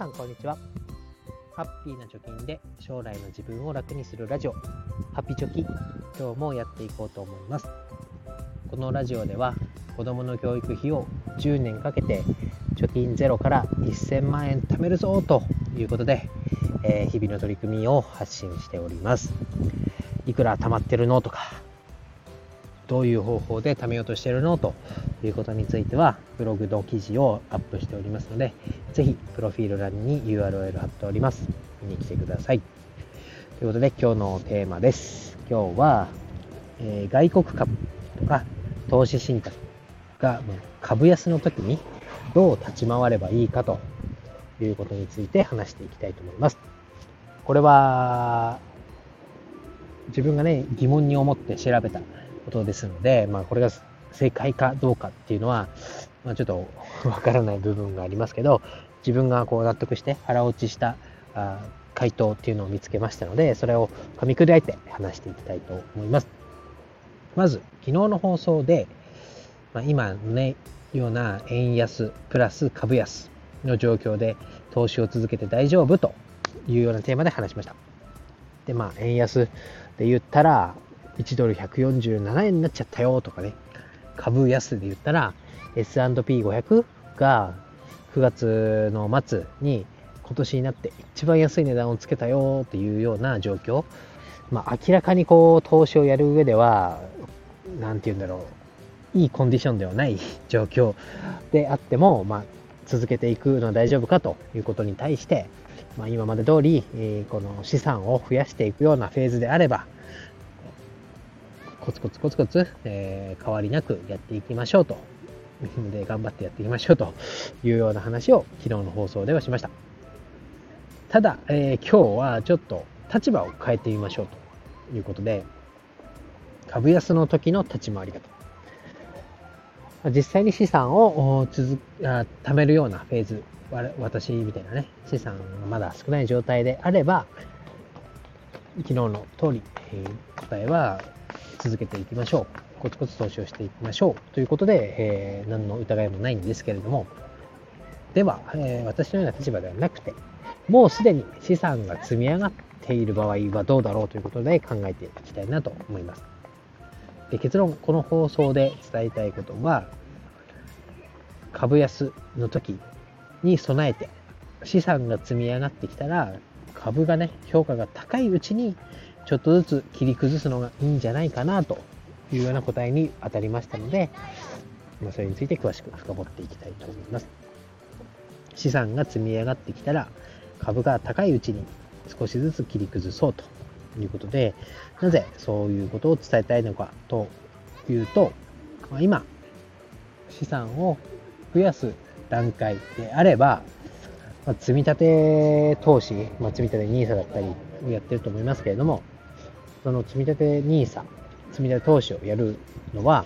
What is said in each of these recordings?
さんこんにちは。ハッピーな貯金で将来の自分を楽にするラジオ。ハッピーチョキ今日もやっていこうと思います。このラジオでは子供の教育費を10年かけて貯金ゼロから1000万円貯めるぞということで、えー、日々の取り組みを発信しております。いくら貯まってるのとかどういう方法で貯めようとしてるのということについてはブログの記事をアップしておりますのでぜひプロフィール欄に URL 貼っております。見に来てください。ということで今日のテーマです。今日は、えー、外国株とか投資信託が株安の時にどう立ち回ればいいかということについて話していきたいと思います。これは自分がね疑問に思って調べたことですので、まあ、これが正解かどうかっていうのは、まあ、ちょっと わからない部分がありますけど、自分がこう納得して腹落ちしたあ回答っていうのを見つけましたので、それを噛み砕いて話していきたいと思います。まず、昨日の放送で、まあ、今のね、ような円安プラス株安の状況で投資を続けて大丈夫というようなテーマで話しました。で、まあ、円安で言ったら、1ドル147円になっちゃったよとかね、株安で言ったら S&P500 が9月の末に今年になって一番安い値段をつけたよっていうような状況、まあ、明らかにこう投資をやる上では何て言うんだろう。いいコンディションではない状況であっても、まあ、続けていくのは大丈夫かということに対して、まあ、今まで通り、え、この資産を増やしていくようなフェーズであればコツコツコツコツ、えー、変わりなくやっていきましょうと。で、頑張ってやっていきましょうというような話を昨日の放送ではしました。ただ、えー、今日はちょっと立場を変えてみましょうということで、株安の時の立ち回り方。実際に資産を続あ貯めるようなフェーズ、私みたいなね、資産がまだ少ない状態であれば、昨日の通り、えー、答えは続けていきましょう。コツコツ投資をしていきましょう。ということで、えー、何の疑いもないんですけれども、では、えー、私のような立場ではなくて、もうすでに資産が積み上がっている場合はどうだろうということで考えていきたいなと思います。で結論、この放送で伝えたいことは、株安の時に備えて、資産が積み上がってきたら、株がね、評価が高いうちにちょっとずつ切り崩すのがいいんじゃないかなというような答えに当たりましたので、まあ、それについて詳しく深掘っていきたいと思います。資産が積み上がってきたら株が高いうちに少しずつ切り崩そうということで、なぜそういうことを伝えたいのかというと、まあ、今、資産を増やす段階であれば、まあ、積み立て投資、まあ、積み立て NISA だったりをやってると思いますけれども、その積み立て NISA、積み立て投資をやるのは、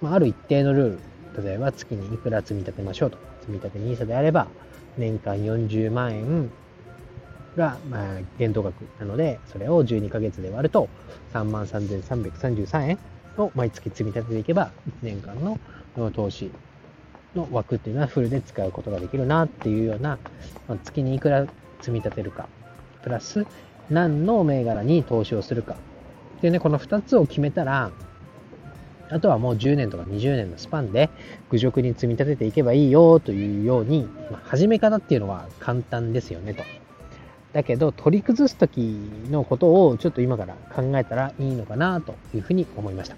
まあ、ある一定のルール、例えば月にいくら積み立てましょうと。積み立て NISA であれば、年間40万円が、まあ、限度額なので、それを12ヶ月で割ると、33,333円を毎月積み立てていけば、1年間の投資の枠っていうのはフルで使うことができるなっていうような、まあ、月にいくら積み立てるか、プラス何の銘柄に投資をするか。でね、この2つを決めたら、あとはもう10年とか20年のスパンで愚直に積み立てていけばいいよというように、まあ、始め方っていうのは簡単ですよねと。だけど取り崩す時のことをちょっと今から考えたらいいのかなというふうに思いました。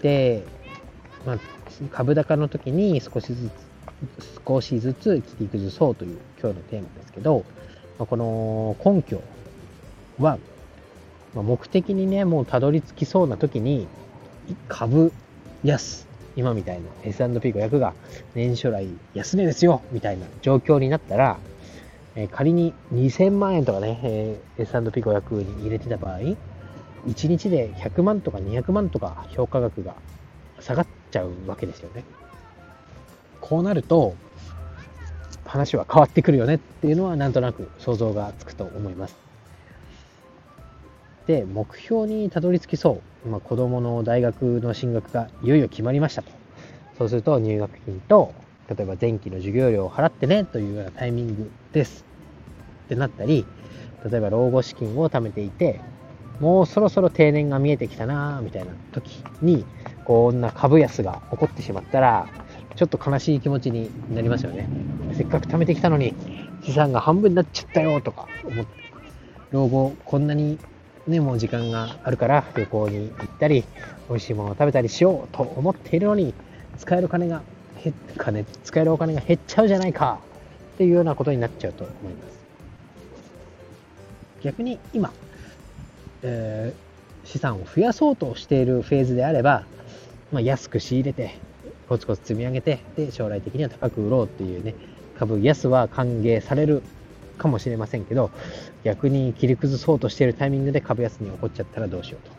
で、まあ、株高の時に少しずつ、少しずつ切り崩そうという今日のテーマですけど、まあ、この根拠は、まあ、目的にね、もうたどり着きそうな時に、株安、今みたいな S&P500 が年初来安値ですよ、みたいな状況になったら、え、仮に2000万円とかね、えー、S&P500 に入れてた場合、1日で100万とか200万とか評価額が下がっちゃうわけですよね。こうなると、話は変わってくるよねっていうのはなんとなく想像がつくと思います。で、目標にたどり着きそう。まあ、子供の大学の進学がいよいよ決まりましたと。そうすると入学金と例えば前期の授業料を払ってねというようなタイミングですってなったり、例えば老後資金を貯めていて、もうそろそろ定年が見えてきたなみたいな時に、こんな株安が起こってしまったら、ちょっと悲しい気持ちになりますよね。せっかく貯めてきたのに、資産が半分になっちゃったよとか思って、老後こんなにね、もう時間があるから旅行に行ったり、美味しいものを食べたりしようと思っているのに、使える金が減金、使えるお金が減っちゃうじゃないかっていうようなことになっちゃうと思います。逆に今、えー、資産を増やそうとしているフェーズであれば、まあ、安く仕入れて、コツコツ積み上げて、で、将来的には高く売ろうっていうね、株安は歓迎されるかもしれませんけど、逆に切り崩そうとしているタイミングで株安に起こっちゃったらどうしようと。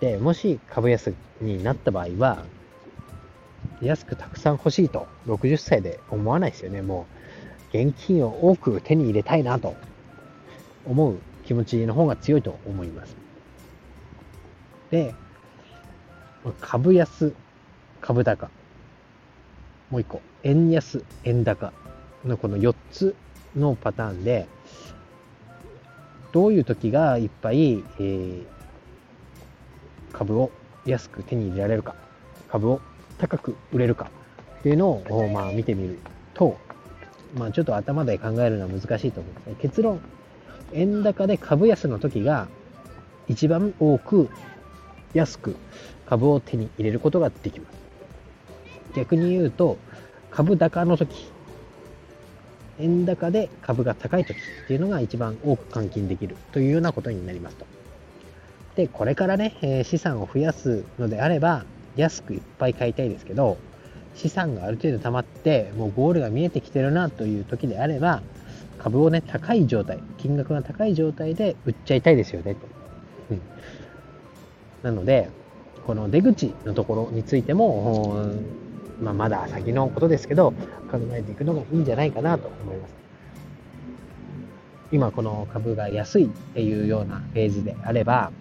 で、もし株安になった場合は、安くたくさん欲しいと60歳で思わないですよね。もう、現金を多く手に入れたいなと思う気持ちの方が強いと思います。で、株安、株高。もう一個、円安、円高のこの4つのパターンで、どういう時がいっぱい、えー、株を安く手に入れられるか、株を高く売れるかっていうのを、まあ、見てみると、まあ、ちょっと頭で考えるのは難しいと思うんですね。結論、円高で株安の時が一番多く安く株を手に入れることができます。逆に言うと、株高の時円高で株が高い時っていうのが一番多く換金できるというようなことになりますと。で、これからね、え資産を増やすのであれば、安くいっぱい買いたいですけど、資産がある程度溜まって、もうゴールが見えてきてるなという時であれば、株をね、高い状態、金額が高い状態で売っちゃいたいですよね、と。うん。なので、この出口のところについても、まあ、まだ先のことですけど、考えていくのがいいんじゃないかなと思います。今この株が安いっていうようなフェーズであれば、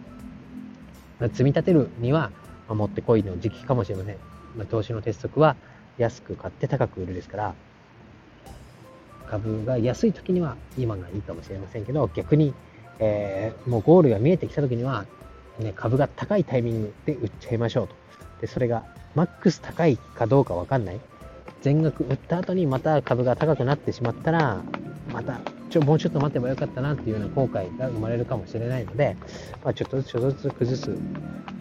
積み立てるには、ま持ってこいの時期かもしれません。ま投資の鉄則は安く買って高く売るですから、株が安い時には今がいいかもしれませんけど、逆に、えー、もうゴールが見えてきた時には、ね、株が高いタイミングで売っちゃいましょうと。で、それがマックス高いかどうかわかんない。全額売った後にまた株が高くなってしまったら、また、ちょ、もうちょっと待てばよかったなっていうような後悔が生まれるかもしれないので、まあ、ちょっとずつちょっとずつ崩す。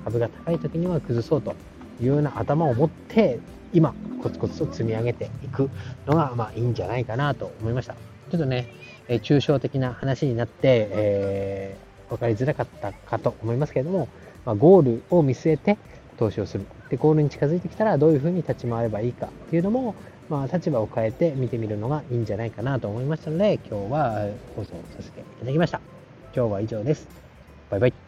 株が高い時には崩そうというような頭を持って、今、コツコツと積み上げていくのが、まあいいんじゃないかなと思いました。ちょっとね、え抽象的な話になって、えー、分かりづらかったかと思いますけれども、まあ、ゴールを見据えて、投資をする。で、ゴールに近づいてきたらどういうふうに立ち回ればいいかっていうのも、まあ、立場を変えて見てみるのがいいんじゃないかなと思いましたので、今日は放送させていただきました。今日は以上です。バイバイ。